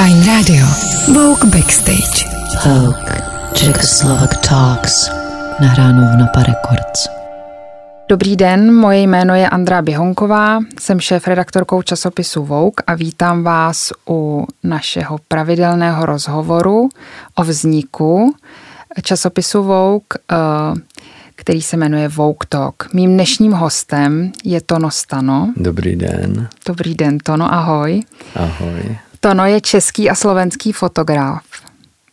Fine Radio. Vogue Backstage. Vogue. Czechoslovak Talks. Nahráno v Napa Records. Dobrý den, moje jméno je Andrá Běhonková, jsem šéf-redaktorkou časopisu Vogue a vítám vás u našeho pravidelného rozhovoru o vzniku časopisu Vogue, eh, který se jmenuje Vogue Talk. Mým dnešním hostem je Tono Stano. Dobrý den. Dobrý den, Tono, ahoj. Ahoj. Tono je český a slovenský fotograf,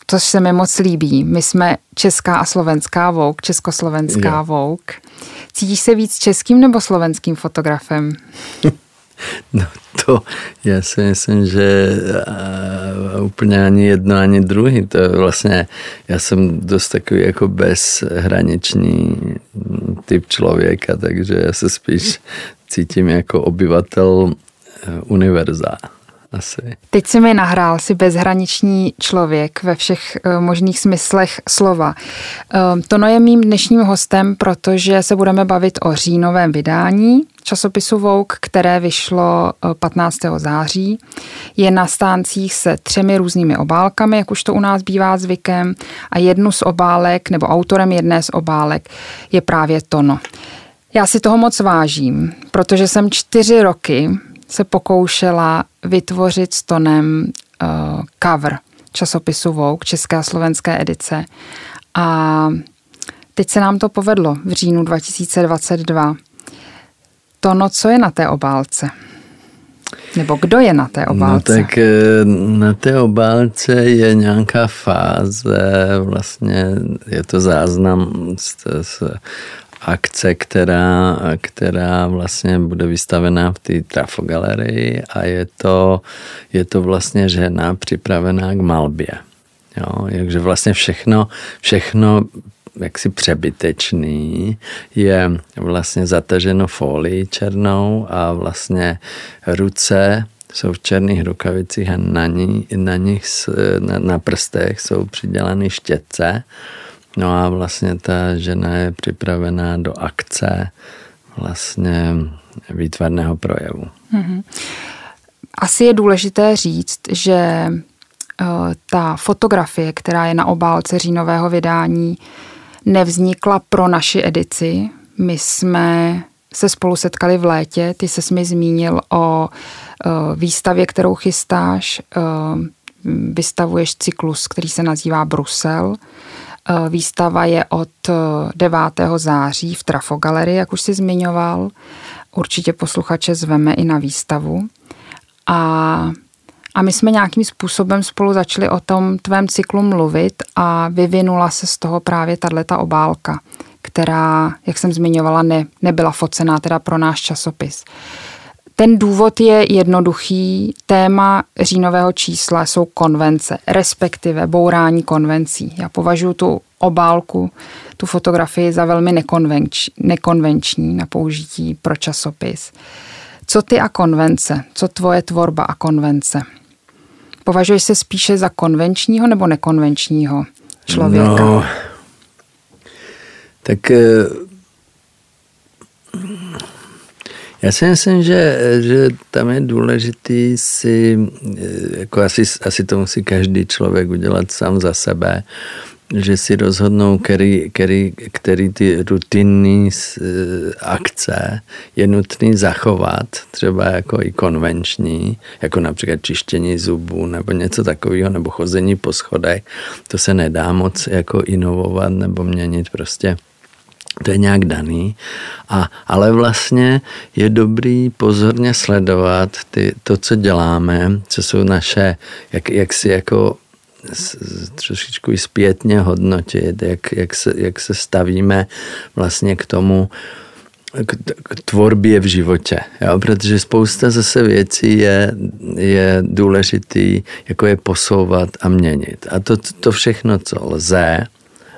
což se mi moc líbí. My jsme česká a slovenská Vogue, československá Jo. Vogue. Cítíš se víc českým nebo slovenským fotografem? No to, já si myslím, že a, úplně ani jedno, ani druhý. To je vlastně, já jsem dost takový jako bezhraniční typ člověka, takže já se spíš cítím jako obyvatel eh, univerza. Asi. Teď si mi nahrál si bezhraniční člověk ve všech eh, možných smyslech slova. Eh, Tono je mým dnešním hostem, protože se budeme bavit o říjnovém vydání časopisu Vogue, které vyšlo eh, 15. září. Je na stáncích se třemi různými obálkami, jak už to u nás bývá zvykem, a jednu z obálek, nebo autorem jedné z obálek je právě Tono. Já si toho moc vážím, protože jsem čtyři roky se pokoušela vytvořit s Tonem uh, cover časopisu Vogue, české a slovenské edice. A teď se nám to povedlo v říjnu 2022. Tono, co je na té obálce? Nebo kdo je na té No obálce? tak eh, na té obálce je nějaká fáze, vlastně je to záznam z, z akce, která, která vlastně bude vystavená v té trafogalerii a je to, je to vlastně žena připravená k malbě. Jo, takže vlastně všechno, všechno jaksi přebytečný je vlastně zataženo folii černou a vlastně ruce jsou v černých rukavicích a na, ní, na nich, na, na prstech jsou přidělané štětce. No a vlastně ta žena je připravená do akce vlastně výtvarného projevu. Asi je důležité říct, že eh, ta fotografie, která je na obálce říjnového vydání, nevznikla pro naši edici. My jsme se spolu setkali v létě, ty se mi zmínil o eh, výstavě, kterou chystáš. Eh, Vystavuješ cyklus, který se nazývá Brusel. Eh, Výstava je od eh, 9. září v Trafogalerii, jak už si zmiňoval. Určitě posluchače zveme i na výstavu. A, a my jsme nějakým způsobem spolu začali o tom tvém cyklu mluvit a vyvinula se z toho právě tato obálka, která, jak jsem zmiňovala, ne, nebyla focená teda pro náš časopis. Ten důvod je jednoduchý. Téma říjnového čísla jsou konvence, respektive bourání konvencí. Já považuji tu obálku, tu fotografii za velmi nekonvenč, nekonvenční na použití pro časopis. Co ty a konvence? Co tvoje tvorba a konvence? Považuješ se spíše za konvenčního nebo nekonvenčního člověka? No, tak já si myslím, že, že tam je důležitý si, eh, jako asi, asi to musí každý člověk udělat sám za sebe, že si rozhodnou, který, který, který ty rutinní eh, akce je nutný zachovat, třeba jako i konvenční, jako například čištění zubů nebo něco takového, nebo chození po schodech. To se nedá moc jako inovovat nebo měnit prostě to je nějak daný, a, ale vlastně je dobrý pozorně sledovat ty, to, co děláme, co jsou naše, jak, jak si jako trošičku i zpětně hodnotit, jak, jak, se, jak se stavíme vlastně k tomu, k, k tvorbě v životě, jo? protože spousta zase věcí je, je důležitý, jako je posouvat a měnit. A to, to všechno, co lze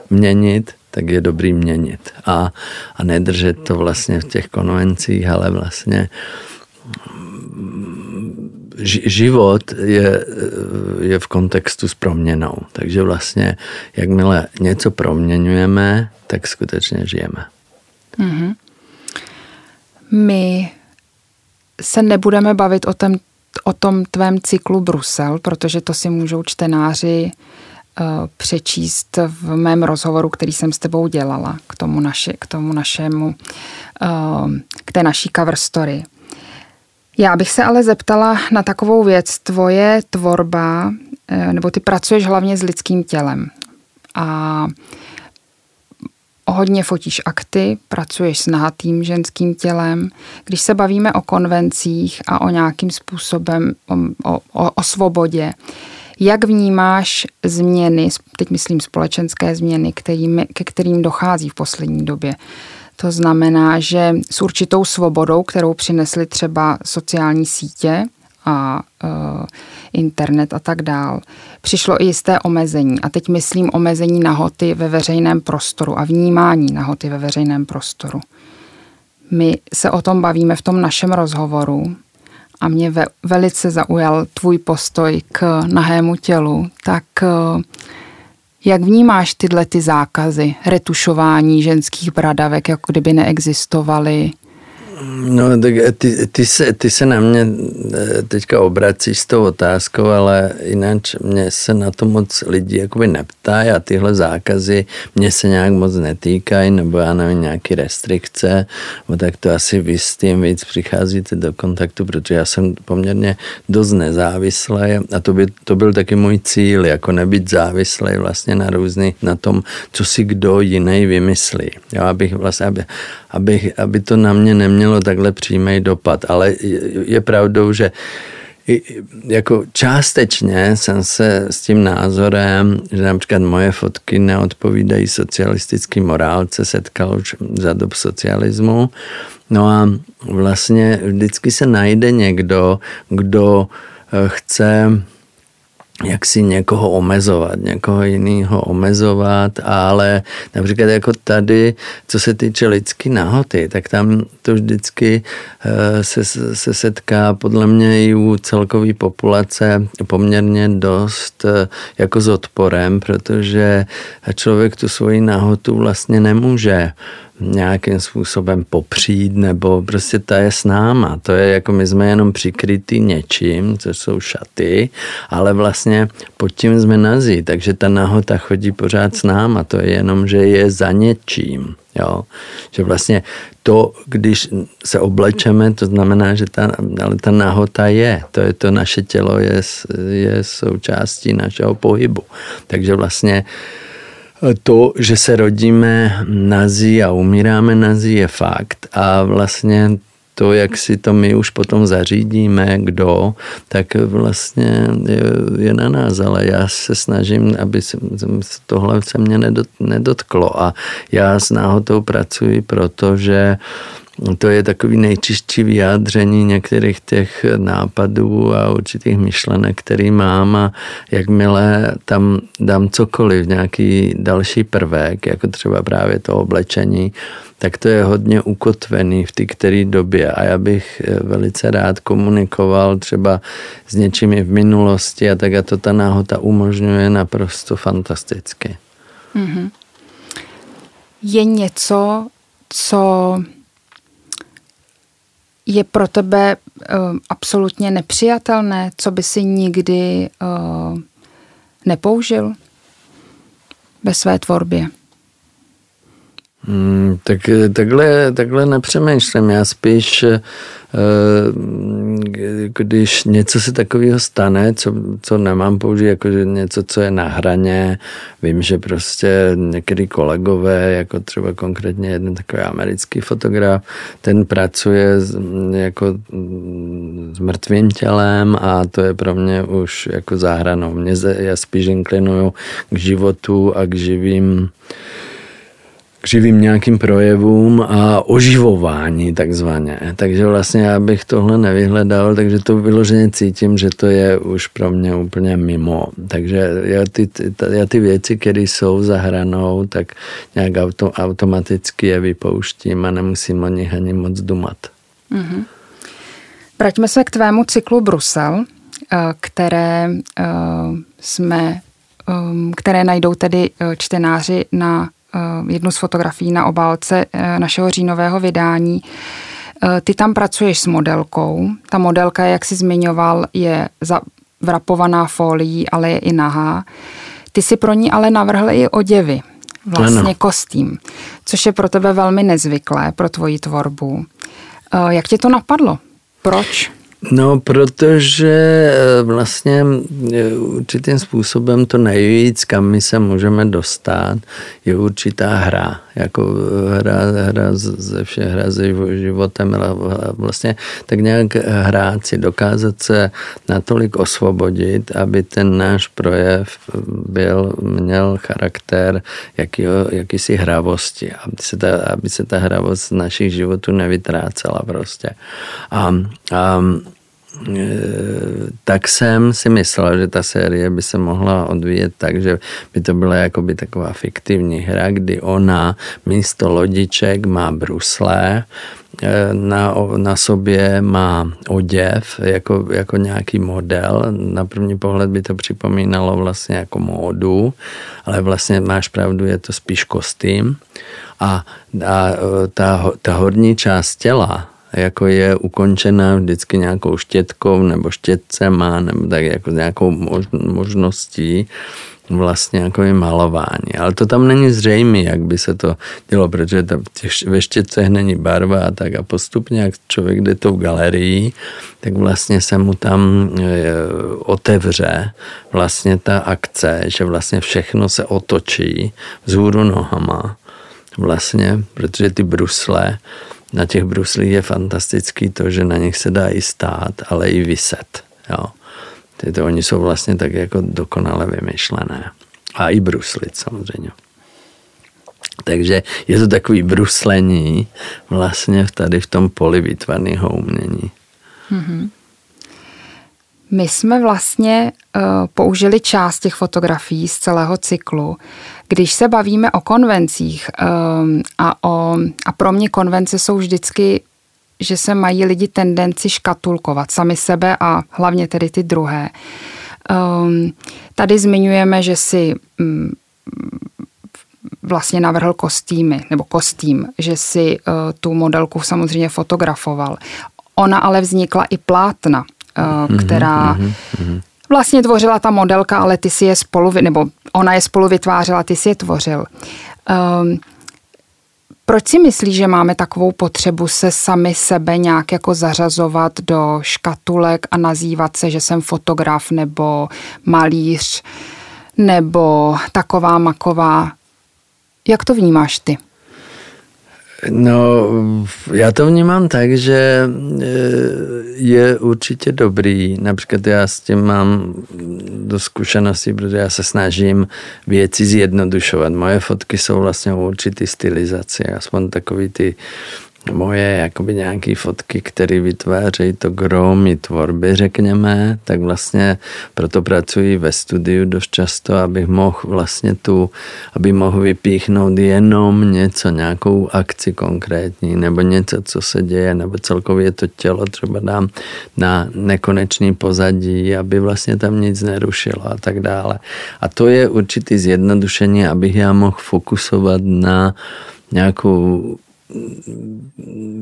měnit, tak je dobrý měnit. A, a nedržet to vlastně v těch konvencích, ale vlastně ži- život je, je v kontextu s proměnou. Takže vlastně, jakmile něco proměňujeme, tak skutečně žijeme. My se nebudeme bavit o tom o tom tvém cyklu Brusel, protože to si můžou čtenáři přečíst v mém rozhovoru, který jsem s tebou dělala k tomu, naši, k tomu našemu, uh, k té naší cover story. Já bych se ale zeptala na takovou věc. Tvoje tvorba, nebo ty pracuješ hlavně s lidským tělem. A hodně fotíš akty, pracuješ s nahatým ženským tělem. Když se bavíme o konvencích a o nějakým způsobem, o, o, o svobodě, jak vnímáš změny, teď myslím společenské změny, kterými, ke kterým dochází v poslední době? To znamená, že s určitou svobodou, kterou přinesly třeba sociální sítě a uh, internet a tak dál, přišlo i jisté omezení. A teď myslím omezení nahoty ve veřejném prostoru a vnímání nahoty ve veřejném prostoru. My se o tom bavíme v tom našem rozhovoru a mě ve, velice zaujal tvůj postoj k nahému tělu. Tak uh, jak vnímáš tyhle ty zákazy, retušování ženských bradavek, jako kdyby neexistovaly? No, tak ty, ty, se, ty se na mě eh, teďka obracíš s tou otázkou, ale jinak mě se na to moc lidí jakoby neptají a tyhle zákazy mě se nějak moc netýkají, nebo já nevím, nějaké restrikce, bo tak to asi vy s tím víc přicházíte do kontaktu, protože já jsem poměrně dost nezávislý a to, by, to byl taky můj cíl, jako nebyt závislý vlastně na různý, na tom, co si kdo jiný vymyslí. Jo, abych vlastně, aby, aby, aby to na mě nemělo takhle přímý dopad. Ale je pravdou, že jako částečně jsem se s tím názorem, že například moje fotky neodpovídají socialistický morálce, setkal už za dob socialismu. No a vlastně vždycky se najde někdo, kdo eh, chce jak si někoho omezovat, někoho jiného omezovat, ale například jako tady, co se týče lidský nahoty, tak tam to vždycky eh, se, se setká podle mě i u celkové populace poměrně dost eh, jako s odporem, protože člověk tu svoji nahotu vlastně nemůže nějakým způsobem popřít, nebo prostě ta je s náma. To je jako my jsme jenom přikrytý něčím, co jsou šaty, ale vlastně pod tím jsme nazí, takže ta nahota chodí pořád s náma. To je jenom, že je za něčím. Jo? Že vlastně to, když se oblečeme, to znamená, že ta, ale ta nahota je. To je to naše tělo, je, je součástí našeho pohybu. Takže vlastně to, že se rodíme nazí a umíráme nazí, je fakt. A vlastně to, jak si to my už potom zařídíme, kdo, tak vlastně je, je na nás, ale já se snažím, aby se, tohle se mě nedotklo a já s náhodou pracuji, protože to je takový nejčistší vyjádření některých těch nápadů a určitých myšlenek, který mám a jakmile tam dám cokoliv, nějaký další prvek, jako třeba právě to oblečení, tak to je hodně ukotvený v té které době a já bych velice rád komunikoval třeba s něčím v minulosti a tak a to ta náhoda umožňuje naprosto fantasticky. Mm-hmm. Je něco, co je pro tebe uh, absolutně nepřijatelné, co by si nikdy uh, nepoužil ve své tvorbě? Hmm, tak takhle, takhle nepřemýšlím. Já spíš Eh, když něco se takového stane, co, co nemám použít, jako něco, co je na hraně, vím, že prostě někdy kolegové, jako třeba konkrétně jeden takový americký fotograf, ten pracuje s, jako s mrtvým tělem a to je pro mě už jako záhranou. Mě, já spíš inklinuju k životu a k živým živým nějakým projevům a oživování takzvaně. Takže vlastně já bych tohle nevyhledal, takže to vyloženě cítím, že to je už pro mě úplně mimo. Takže já ty, ty, já ty věci, které jsou za hranou, tak nějak auto, automaticky je vypouštím a nemusím o nich ani moc dumat. Mm-hmm. Vraťme se k tvému cyklu Brusel, eh, které eh, jsme, eh, které najdou tedy čtenáři na jednu z fotografií na obálce eh, našeho říjnového vydání. Eh, ty tam pracuješ s modelkou. Ta modelka, jak jsi zmiňoval, je vrapovaná folií, ale je i nahá. Ty si pro ní ale navrhl i oděvy, vlastně ano. kostým, což je pro tebe velmi nezvyklé, pro tvoji tvorbu. Eh, jak tě to napadlo? Proč? No, protože eh, vlastně eh, určitým způsobem to nejvíc, kam my se můžeme dostat, je určitá hra. Jako hra, hra ze vše, hra se životem, vlastně tak nějak hrát si, dokázat se natolik osvobodit, aby ten náš projev byl, měl charakter jakýho, jakýsi hravosti, aby se, ta, aby se ta hravost z našich životů nevytrácela prostě. A, a tak jsem si myslel, že ta série by se mohla odvíjet tak, že by to byla jakoby taková fiktivní hra, kdy ona místo lodiček má brusle, eh, na, na sobě má oděv jako, jako nějaký model. Na první pohled by to připomínalo vlastně jako módu, ale vlastně máš pravdu, je to spíš kostým. A, a eh, ta, ta horní část těla, jako je ukončená vždycky nějakou štětkou nebo štětcema nebo tak jako nějakou možností vlastně jako je malování. Ale to tam není zřejmé, jak by se to dělo, protože tam ve štětcech není barva a tak a postupně, jak člověk jde tou galerii, tak vlastně se mu tam e, otevře vlastně ta akce, že vlastně všechno se otočí vzhůru nohama vlastně, protože ty brusle na těch bruslích je fantastický to, že na nich se dá i stát, ale i vyset. Jo. Tyto, oni jsou vlastně tak jako dokonale vymyšlené. A i bruslit samozřejmě. Takže je to takový bruslení vlastně tady v tom poli výtvarného umění. Mm-hmm. My jsme vlastně uh, použili část těch fotografií z celého cyklu. Když se bavíme o konvencích um, a, o, a pro mě konvence jsou vždycky, že se mají lidi tendenci škatulkovat sami sebe a hlavně tedy ty druhé. Um, tady zmiňujeme, že si um, vlastně navrhl kostýmy, nebo kostým, že si uh, tu modelku samozřejmě fotografoval. Ona ale vznikla i plátna. Eh, která mm-hmm. vlastně tvořila ta modelka, ale ty si je spolu, nebo ona je spolu vytvářela, ty si je tvořil. Um, proč si myslíš, že máme takovou potřebu se sami sebe nějak jako zařazovat do škatulek a nazývat se, že jsem fotograf nebo malíř nebo taková maková? Jak to vnímáš ty? No, já to vnímám tak, že e, je určitě dobrý. Například já s tím mám do zkušenosti, protože já se snažím věci zjednodušovat. Moje fotky jsou vlastně určitý stylizace, aspoň takový ty moje jakoby nějaké fotky, které vytvářejí to gromy tvorby, řekněme, tak vlastně proto pracuji ve studiu dost často, abych mohl vlastně tu, aby mohl vypíchnout jenom něco, nějakou akci konkrétní, nebo něco, co se děje, nebo celkově to tělo třeba dám na nekonečný pozadí, aby vlastně tam nic nerušilo a tak dále. A to je určitý zjednodušení, abych já mohl fokusovat na nějakou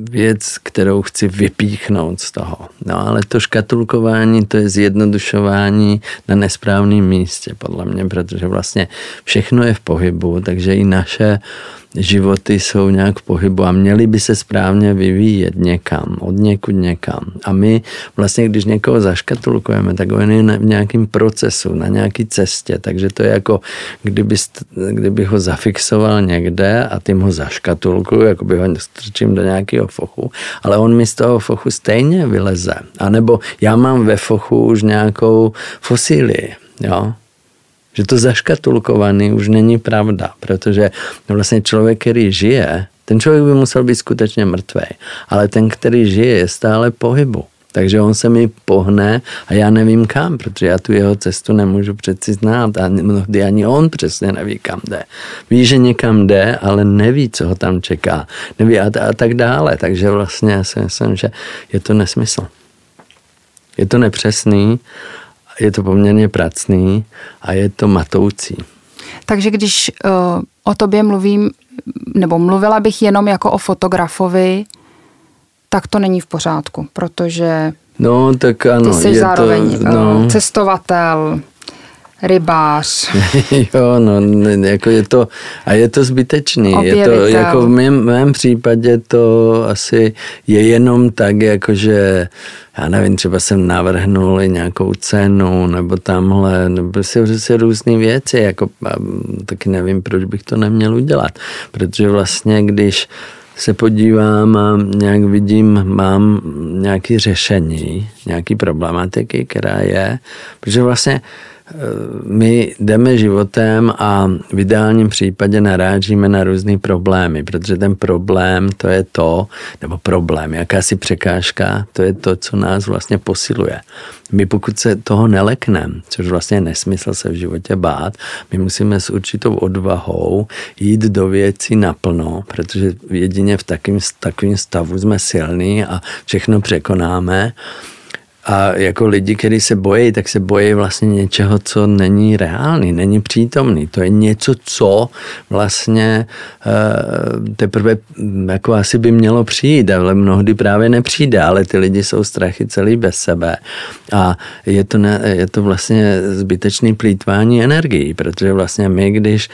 věc, kterou chci vypíchnout z toho. No ale to škatulkování, to je zjednodušování na nesprávném místě, podle mě, protože vlastně všechno je v pohybu, takže i naše životy jsou nějak v pohybu a měly by se správně vyvíjet někam, od někud někam. A my vlastně, když někoho zaškatulkujeme, tak on je v nějakém procesu, na nějaké cestě, takže to je jako, kdyby, kdyby ho zafixoval někde a tím ho zaškatulkuju, jako by ho strčím do nějakého fochu, ale on mi z toho fochu stejně vyleze. A nebo já mám ve fochu už nějakou fosílii, jo, že to zaškatulkovaný už není pravda, protože vlastně člověk, který žije, ten člověk by musel být skutečně mrtvý, ale ten, který žije, je stále pohybu. Takže on se mi pohne a já nevím kam, protože já tu jeho cestu nemůžu přeci znát a mnohdy ani on přesně neví, kam jde. Ví, že někam jde, ale neví, co ho tam čeká. Neví a, a tak dále. Takže vlastně já si myslím, že je to nesmysl. Je to nepřesný je to poměrně pracný a je to matoucí. Takže když uh, o tobě mluvím, nebo mluvila bych jenom jako o fotografovi, tak to není v pořádku, protože No, tak ano. ty jsi je zároveň to, no. eh, cestovatel, rybář, jo, no, ne- jako je to, a je to zbytečný. Je to, jako v mém, mém případě to asi je jenom tak, jako že já nevím, třeba jsem navrhnul i nějakou cenu, nebo tamhle, nebo prostě, prostě různé věci, jako taky nevím, proč bych to neměl udělat. Protože vlastně, když se podívám a nějak vidím, mám nějaké řešení, nějaký problematiky, která je, protože vlastně my jdeme životem a v ideálním případě narážíme na různé problémy, protože ten problém to je to, nebo problém, jakási překážka, to je to, co nás vlastně posiluje. My pokud se toho nelekneme, což vlastně je nesmysl se v životě bát, my musíme s určitou odvahou jít do věcí naplno, protože jedině v takým, stavu jsme silní a všechno překonáme. A jako lidi, kteří se bojí, tak se bojí vlastně něčeho, co není reálný, není přítomný. To je něco, co vlastně eh, teprve mm, jako asi by mělo přijít, ale mnohdy právě nepřijde, ale ty lidi jsou strachy celý bez sebe. A je to, ne, je to vlastně zbytečný plítvání energií, protože vlastně my, když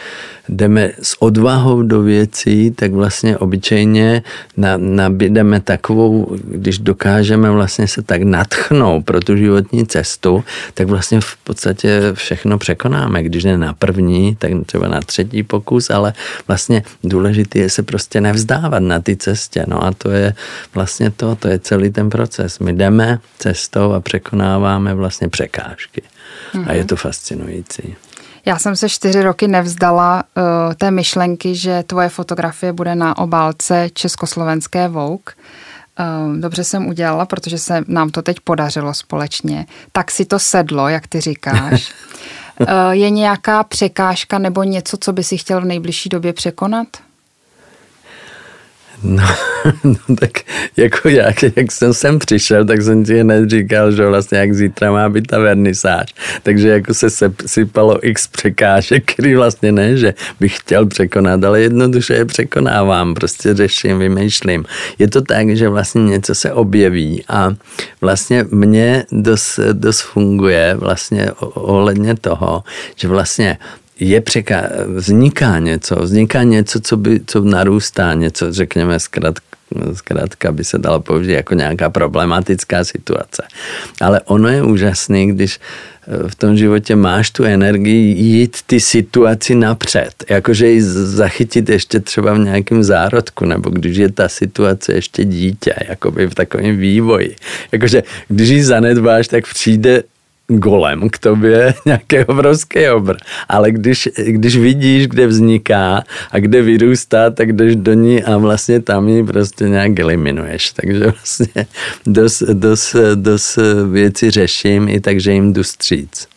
jdeme s odvahou do věcí, tak vlastně obyčejně na, nabídeme takovou, když dokážeme vlastně se tak natchnout pro tu životní cestu, tak vlastně v podstatě všechno překonáme. Když ne na první, tak třeba na třetí pokus, ale vlastně důležité je se prostě nevzdávat na té cestě. No a to je vlastně to, to je celý ten proces. My jdeme cestou a překonáváme vlastně překážky. Mm-hmm. A je to fascinující. Já jsem se čtyři roky nevzdala uh, té myšlenky, že tvoje fotografie bude na obálce československé Vogue. Uh, dobře jsem udělala, protože se nám to teď podařilo společně. Tak si to sedlo, jak ty říkáš. uh, je nějaká překážka nebo něco, co by si chtěl v nejbližší době překonat? No, no tak jako jak, jak jsem sem přišel, tak jsem ti hned říkal, že vlastně jak zítra má být ta vernisáž. Takže jako se sypalo x překážek, který vlastně ne, že bych chtěl překonat, ale jednoduše je překonávám, prostě řeším, vymýšlím. Je to tak, že vlastně něco se objeví a vlastně mně dost, dost funguje vlastně ohledně toho, že vlastně je překá, vzniká něco, vzniká něco, co, by, co narůstá, něco, řekněme, zkrátka, zkrátka by se dalo použít jako nějaká problematická situace. Ale ono je úžasný, když v tom životě máš tu energii jít ty situaci napřed. Jakože ji zachytit ještě třeba v nějakém zárodku, nebo když je ta situace ještě dítě, jakoby v takovém vývoji. Jakože když ji zanedbáš, tak přijde golem k tobě, nějaký obrovský obr. Ale když, když vidíš, kde vzniká a kde vyrůstá, tak jdeš do ní a vlastně tam ji prostě nějak eliminuješ. Takže vlastně dost, dost, dost věci řeším i takže jim jdu stříc.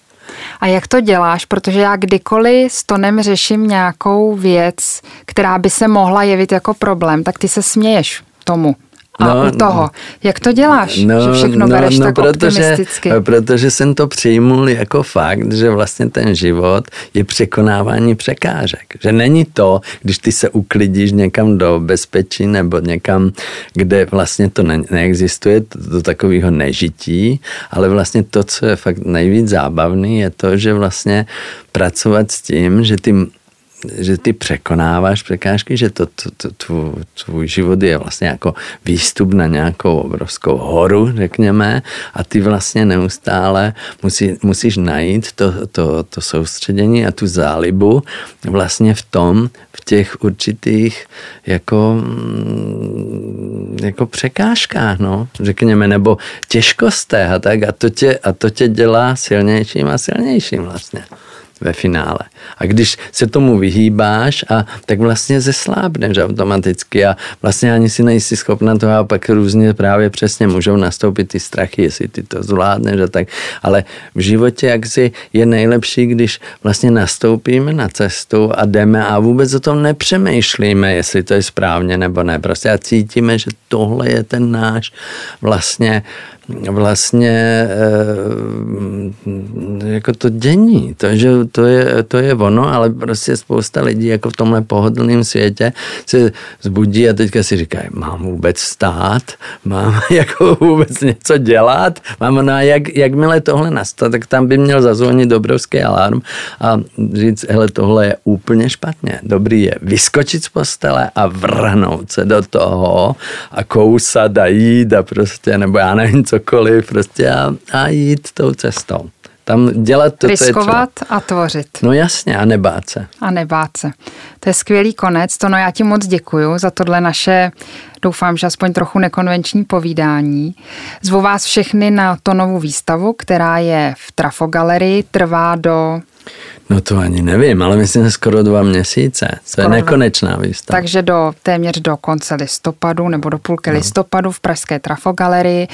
A jak to děláš? Protože já kdykoliv s Tonem řeším nějakou věc, která by se mohla jevit jako problém, tak ty se směješ tomu. A no, u toho, jak to děláš, no, že všechno no, bereš no, tak protože, optimisticky? Protože jsem to přijmul jako fakt, že vlastně ten život je překonávání překážek. Že není to, když ty se uklidíš někam do bezpečí nebo někam, kde vlastně to ne, neexistuje, do takového nežití, ale vlastně to, co je fakt nejvíc zábavný, je to, že vlastně pracovat s tím, že ty že ty překonáváš překážky, že to, to, to tvůj, tvůj život je vlastně jako výstup na nějakou obrovskou horu, řekněme, a ty vlastně neustále musí, musíš najít to, to, to soustředění a tu zálibu vlastně v tom, v těch určitých jako, jako překážkách, no, řekněme, nebo těžkostech a tak a to tě, a to tě dělá silnějším a silnějším vlastně ve finále. A když se tomu vyhýbáš, a tak vlastně zeslábneš automaticky a vlastně ani si nejsi schopna toho a pak různě právě přesně můžou nastoupit ty strachy, jestli ty to zvládneš a tak. Ale v životě jak si je nejlepší, když vlastně nastoupíme na cestu a jdeme a vůbec o tom nepřemýšlíme, jestli to je správně nebo ne. Prostě a cítíme, že tohle je ten náš vlastně vlastně e, jako to dění, to, že to, je, to je ono, ale prostě spousta lidí jako v tomhle pohodlném světě se zbudí a teďka si říkají, mám vůbec stát, mám jako vůbec něco dělat, mám, no a jak, jakmile tohle nastane, tak tam by měl zazvonit obrovský alarm a říct, hele, tohle je úplně špatně. Dobrý je vyskočit z postele a vrhnout se do toho a kousat a jít a prostě, nebo já nevím, cokoliv, prostě a, a jít tou cestou. Tam dělat to, Riskovat co je třeba. a tvořit. No jasně, a nebát se. A nebát se. To je skvělý konec. To no já ti moc děkuju za tohle naše, doufám, že aspoň trochu nekonvenční povídání. Zvu vás všechny na to novou výstavu, která je v Trafogalerii, trvá do No to ani nevím, ale myslím, že skoro dva měsíce. To Skoro je nekonečná výstava. takže do téměř do konce listopadu nebo do půlky No. listopadu v Pražské Trafogalerii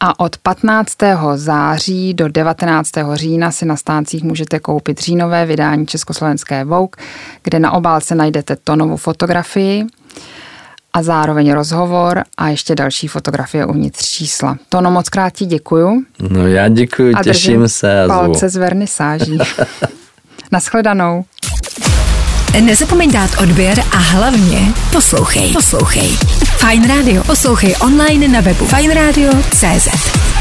a od 15. září do 19. října si na stáncích můžete koupit říjnové vydání Československé Vogue, kde na obálce najdete tonovou fotografii a zároveň rozhovor a ještě další fotografie uvnitř čísla. Tono moc krát ti děkuju No já děkuji, a těším držím se a palce z vernisáží. Naschledanou. Nezapomeň dát odběr a hlavně poslouchej. Poslouchej. Fine Radio. Poslouchej online na webu fajnradio.cz.